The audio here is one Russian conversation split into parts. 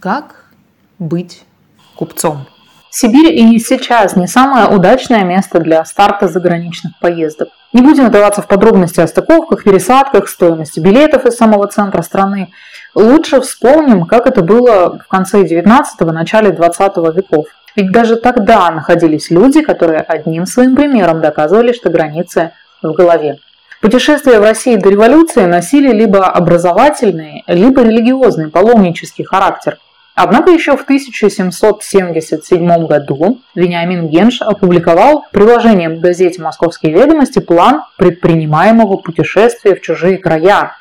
Как быть купцом? Сибирь и сейчас не самое удачное место для старта заграничных поездок. Не будем вдаваться в подробности о стыковках, пересадках, стоимости билетов из самого центра страны. Лучше вспомним, как это было в конце 19-го, начале 20 веков. Ведь даже тогда находились люди, которые одним своим примером доказывали, что границы в голове. Путешествия в России до революции носили либо образовательный, либо религиозный, паломнический характер – Однако еще в 1777 году Вениамин Генш опубликовал приложением к газете «Московские ведомости» план предпринимаемого путешествия в чужие края.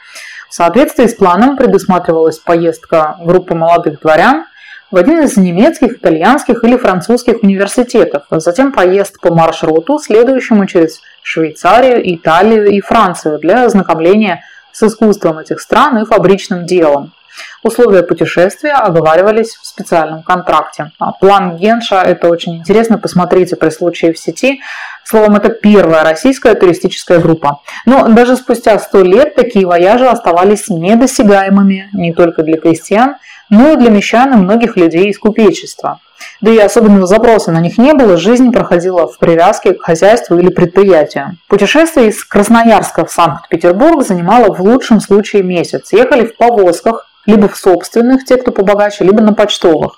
В соответствии с планом предусматривалась поездка группы молодых дворян в один из немецких, итальянских или французских университетов, а затем поезд по маршруту, следующему через Швейцарию, Италию и Францию для ознакомления с искусством этих стран и фабричным делом. Условия путешествия оговаривались в специальном контракте. А план Генша – это очень интересно, посмотрите при случае в сети. Словом, это первая российская туристическая группа. Но даже спустя сто лет такие вояжи оставались недосягаемыми не только для крестьян, но и для мещан и многих людей из купечества. Да и особенного запроса на них не было, жизнь проходила в привязке к хозяйству или предприятию. Путешествие из Красноярска в Санкт-Петербург занимало в лучшем случае месяц. Ехали в повозках, либо в собственных, те, кто побогаче, либо на почтовых.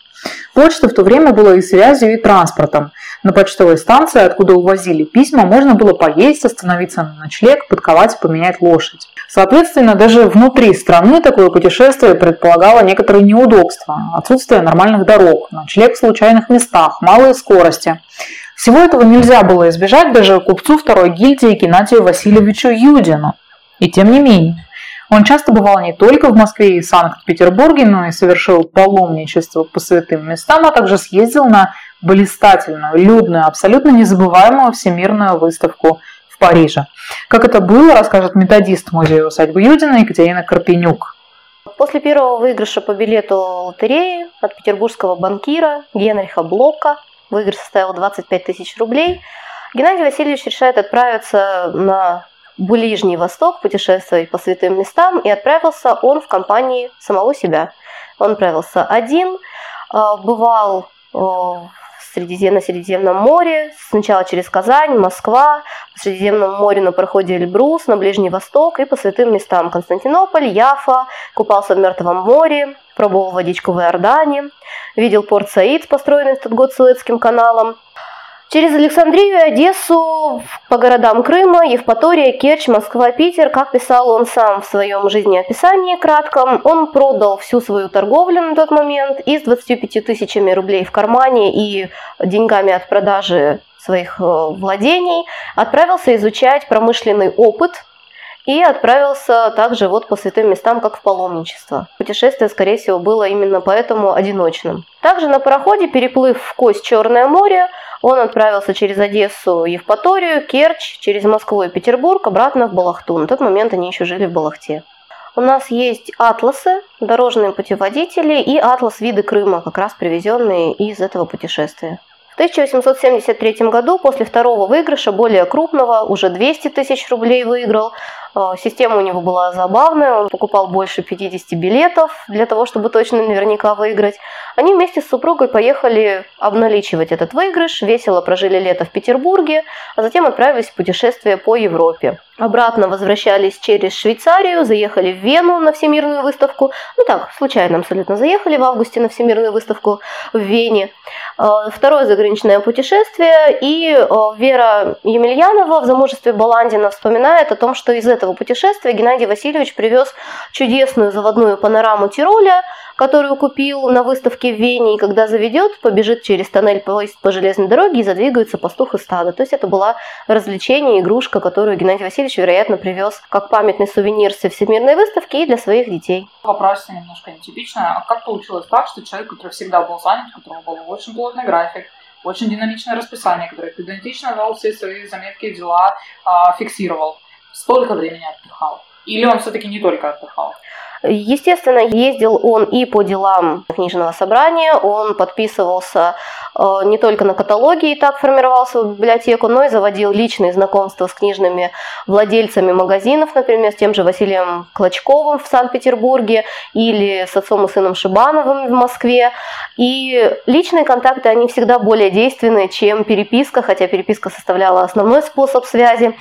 Почта в то время была и связью, и транспортом. На почтовой станции, откуда увозили письма, можно было поесть, остановиться на ночлег, подковать поменять лошадь. Соответственно, даже внутри страны такое путешествие предполагало некоторые неудобства. Отсутствие нормальных дорог, ночлег в случайных местах, малые скорости. Всего этого нельзя было избежать даже купцу второй гильдии Геннадию Васильевичу Юдину. И тем не менее, он часто бывал не только в Москве и Санкт-Петербурге, но и совершил паломничество по святым местам, а также съездил на блистательную, людную, абсолютно незабываемую всемирную выставку в Париже. Как это было, расскажет методист музея усадьбы Юдина Екатерина Карпенюк. После первого выигрыша по билету лотереи от петербургского банкира Генриха Блока, выигрыш составил 25 тысяч рублей, Геннадий Васильевич решает отправиться на Ближний Восток, путешествовать по святым местам, и отправился он в компании самого себя. Он отправился один, а, бывал в Средизем, на Средиземном море, сначала через Казань, Москва, по Средиземному морю на проходе Эльбрус, на Ближний Восток и по святым местам Константинополь, Яфа, купался в Мертвом море, пробовал водичку в Иордане, видел порт Саид, построенный в тот год Суэцким каналом, Через Александрию, Одессу, по городам Крыма, Евпатория, Керчь, Москва, Питер, как писал он сам в своем жизнеописании кратком, он продал всю свою торговлю на тот момент и с 25 тысячами рублей в кармане и деньгами от продажи своих э, владений отправился изучать промышленный опыт и отправился также вот по святым местам, как в паломничество. Путешествие, скорее всего, было именно поэтому одиночным. Также на пароходе, переплыв в кость Черное море, он отправился через Одессу, Евпаторию, Керчь, через Москву и Петербург, обратно в Балахту. На тот момент они еще жили в Балахте. У нас есть атласы, дорожные путеводители и атлас виды Крыма, как раз привезенные из этого путешествия. В 1873 году, после второго выигрыша, более крупного, уже 200 тысяч рублей выиграл, система у него была забавная, он покупал больше 50 билетов для того, чтобы точно наверняка выиграть. Они вместе с супругой поехали обналичивать этот выигрыш, весело прожили лето в Петербурге, а затем отправились в путешествие по Европе. Обратно возвращались через Швейцарию, заехали в Вену на Всемирную выставку. Ну так, случайно абсолютно заехали в августе на Всемирную выставку в Вене. Э, второе заграничное путешествие. И э, Вера Емельянова в замужестве Баландина вспоминает о том, что из этого путешествия Геннадий Васильевич привез чудесную заводную панораму Тироля, которую купил на выставке в Вене, и когда заведет, побежит через тоннель поезд по железной дороге и задвигаются пастух и стадо. То есть это была развлечение, игрушка, которую Геннадий Васильевич, вероятно, привез как памятный сувенир со всемирной выставки и для своих детей. Вопрос немножко нетипично. А как получилось так, что человек, который всегда был занят, у которого был очень плотный график, очень динамичное расписание, который педантично вел все свои заметки и дела, а, фиксировал, столько времени отдыхал? Или он все-таки не только отдыхал? Естественно, ездил он и по делам книжного собрания, он подписывался э, не только на каталоге и так формировал свою библиотеку, но и заводил личные знакомства с книжными владельцами магазинов, например, с тем же Василием Клочковым в Санкт-Петербурге или с отцом и сыном Шибановым в Москве. И личные контакты, они всегда более действенны, чем переписка, хотя переписка составляла основной способ связи.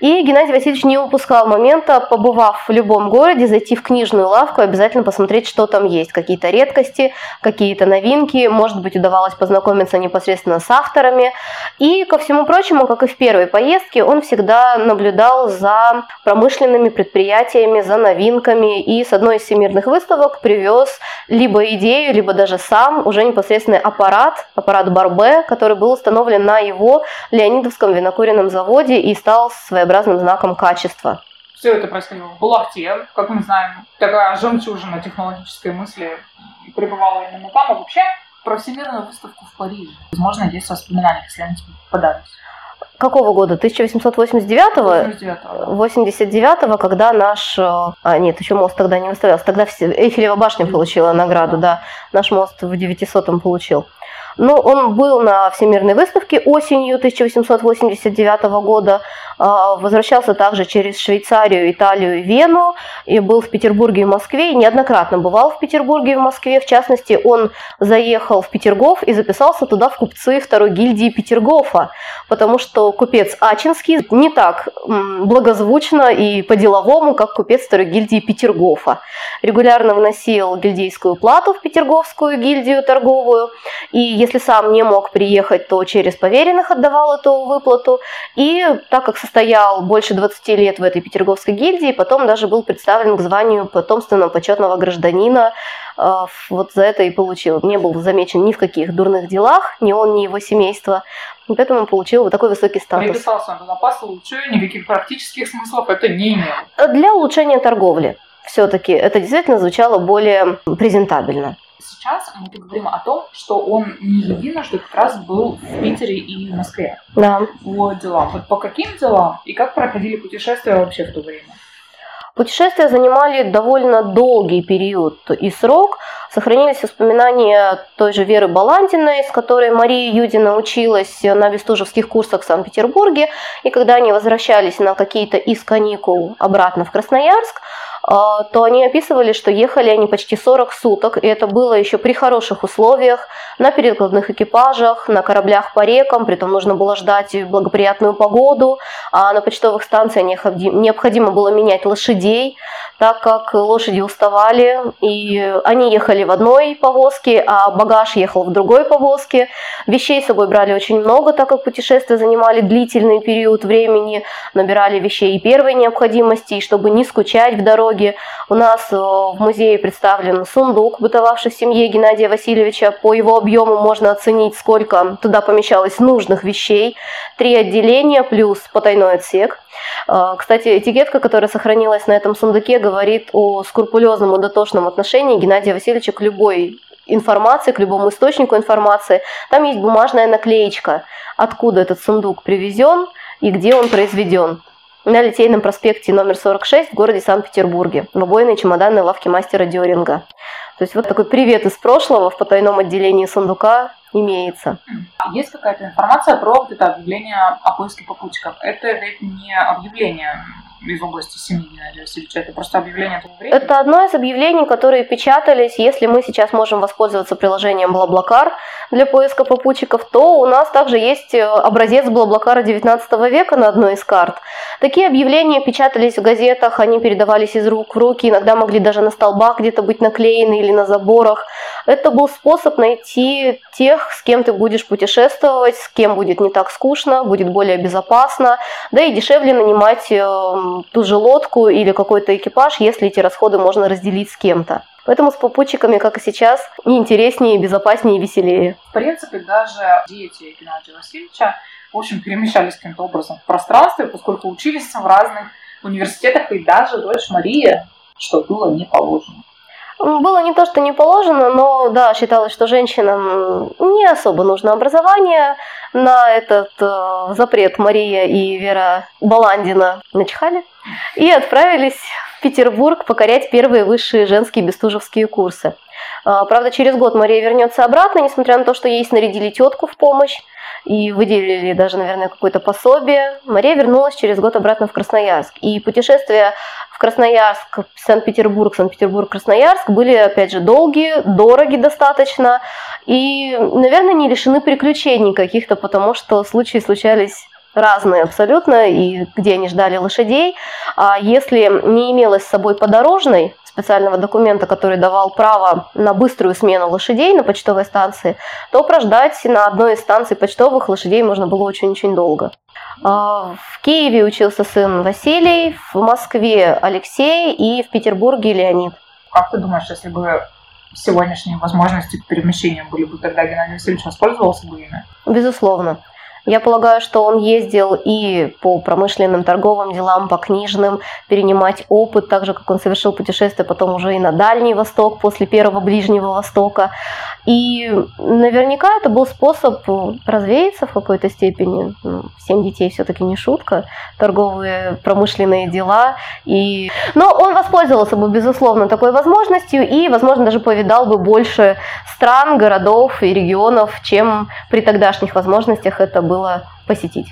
И Геннадий Васильевич не упускал момента, побывав в любом городе, зайти в книжную лавку и обязательно посмотреть, что там есть. Какие-то редкости, какие-то новинки, может быть, удавалось познакомиться непосредственно с авторами. И, ко всему прочему, как и в первой поездке, он всегда наблюдал за промышленными предприятиями, за новинками и с одной из всемирных выставок привез либо идею, либо даже сам уже непосредственный аппарат, аппарат Барбе, который был установлен на его Леонидовском винокуренном заводе и стал своеобразным знаком качества. Все это происходило в Булахте, как мы знаем, такая жемчужина технологической мысли пребывала именно там, а вообще про всемирную выставку в Париже. Возможно, есть воспоминания, если они тебе попадались. Какого года? 1889-го? 89-го, когда наш... Э, а, нет, еще мост тогда не выставлялся. Тогда Эйфелева башня получила награду, да. Наш мост в 900-м получил. Но он был на Всемирной выставке осенью 1889 года, а, возвращался также через Швейцарию, Италию и Вену, и был в Петербурге и Москве, и неоднократно бывал в Петербурге и в Москве. В частности, он заехал в Петергоф и записался туда в купцы второй гильдии Петергофа, потому что купец Ачинский не так благозвучно и по-деловому, как купец второй гильдии Петергофа. Регулярно вносил гильдейскую плату в Петерговскую гильдию торговую, и если сам не мог приехать, то через поверенных отдавал эту выплату. И так как состоял больше 20 лет в этой Петерговской гильдии, потом даже был представлен к званию потомственного почетного гражданина, э, вот за это и получил. Не был замечен ни в каких дурных делах, ни он, ни его семейство. И поэтому получил вот такой высокий статус. Приписался он по случаю, никаких практических смыслов это не имел. Для улучшения торговли все-таки это действительно звучало более презентабельно сейчас мы говорим о том, что он не единожды как раз был в Питере и в Москве. Да. По делам. Вот по каким делам и как проходили путешествия вообще в то время? Путешествия занимали довольно долгий период и срок. Сохранились воспоминания той же Веры Баландиной, с которой Мария Юдина училась на бестужевских курсах в Санкт-Петербурге. И когда они возвращались на какие-то из каникул обратно в Красноярск, то они описывали, что ехали они почти 40 суток, и это было еще при хороших условиях, на перекладных экипажах, на кораблях по рекам, при том нужно было ждать благоприятную погоду, а на почтовых станциях необходимо было менять лошадей, так как лошади уставали, и они ехали в одной повозке, а багаж ехал в другой повозке. Вещей с собой брали очень много, так как путешествия занимали длительный период времени, набирали вещей и первой необходимости, и чтобы не скучать в дороге, дороги. У нас э, в музее представлен сундук, бытовавший в семье Геннадия Васильевича. По его объему можно оценить, сколько туда помещалось нужных вещей. Три отделения плюс потайной отсек. Э, кстати, этикетка, которая сохранилась на этом сундуке, говорит о скрупулезном и дотошном отношении Геннадия Васильевича к любой информации, к любому источнику информации. Там есть бумажная наклеечка, откуда этот сундук привезен и где он произведен на Литейном проспекте номер 46 в городе Санкт-Петербурге, в обойной чемоданной лавке мастера Деринга. То есть вот такой привет из прошлого в потайном отделении сундука имеется. Есть какая-то информация про вот это объявление о поиске попутчиков? Это ведь не объявление из области семьи Геннадия Васильевича? Это просто объявление того времени? Это одно из объявлений, которые печатались. Если мы сейчас можем воспользоваться приложением Блаблакар для поиска попутчиков, то у нас также есть э, образец Блаблакара 19 века на одной из карт. Такие объявления печатались в газетах, они передавались из рук в руки, иногда могли даже на столбах где-то быть наклеены или на заборах. Это был способ найти тех, с кем ты будешь путешествовать, с кем будет не так скучно, будет более безопасно, да и дешевле нанимать ту же лодку или какой-то экипаж, если эти расходы можно разделить с кем-то. Поэтому с попутчиками, как и сейчас, интереснее, безопаснее, и веселее. В принципе, даже дети Геннадия Васильевича, в общем, перемещались каким-то образом в пространстве, поскольку учились в разных университетах, и даже дочь Мария, что было не положено. Было не то, что не положено, но да, считалось, что женщинам не особо нужно образование. На этот э, запрет Мария и Вера Баландина начихали и отправились в Петербург покорять первые высшие женские бестужевские курсы. А, правда, через год Мария вернется обратно, несмотря на то, что ей снарядили тетку в помощь и выделили даже, наверное, какое-то пособие. Мария вернулась через год обратно в Красноярск. И путешествия в Красноярск, Санкт-Петербург, Санкт-Петербург, Красноярск были, опять же, долгие, дороги достаточно и, наверное, не лишены приключений каких-то, потому что случаи случались разные абсолютно, и где они ждали лошадей. А если не имелось с собой подорожной, специального документа, который давал право на быструю смену лошадей на почтовой станции, то прождать на одной из станций почтовых лошадей можно было очень-очень долго. А, в Киеве учился сын Василий, в Москве Алексей и в Петербурге Леонид. Как ты думаешь, если бы сегодняшние возможности к перемещению были бы, тогда Геннадий Васильевич воспользовался бы ими? Безусловно. Я полагаю, что он ездил и по промышленным торговым делам, по книжным, перенимать опыт, так же, как он совершил путешествие потом уже и на Дальний Восток, после первого Ближнего Востока. И наверняка это был способ развеяться в какой-то степени. Ну, семь детей все-таки не шутка, торговые, промышленные дела. И... Но он воспользовался бы, безусловно, такой возможностью и, возможно, даже повидал бы больше стран, городов и регионов, чем при тогдашних возможностях это было посетить.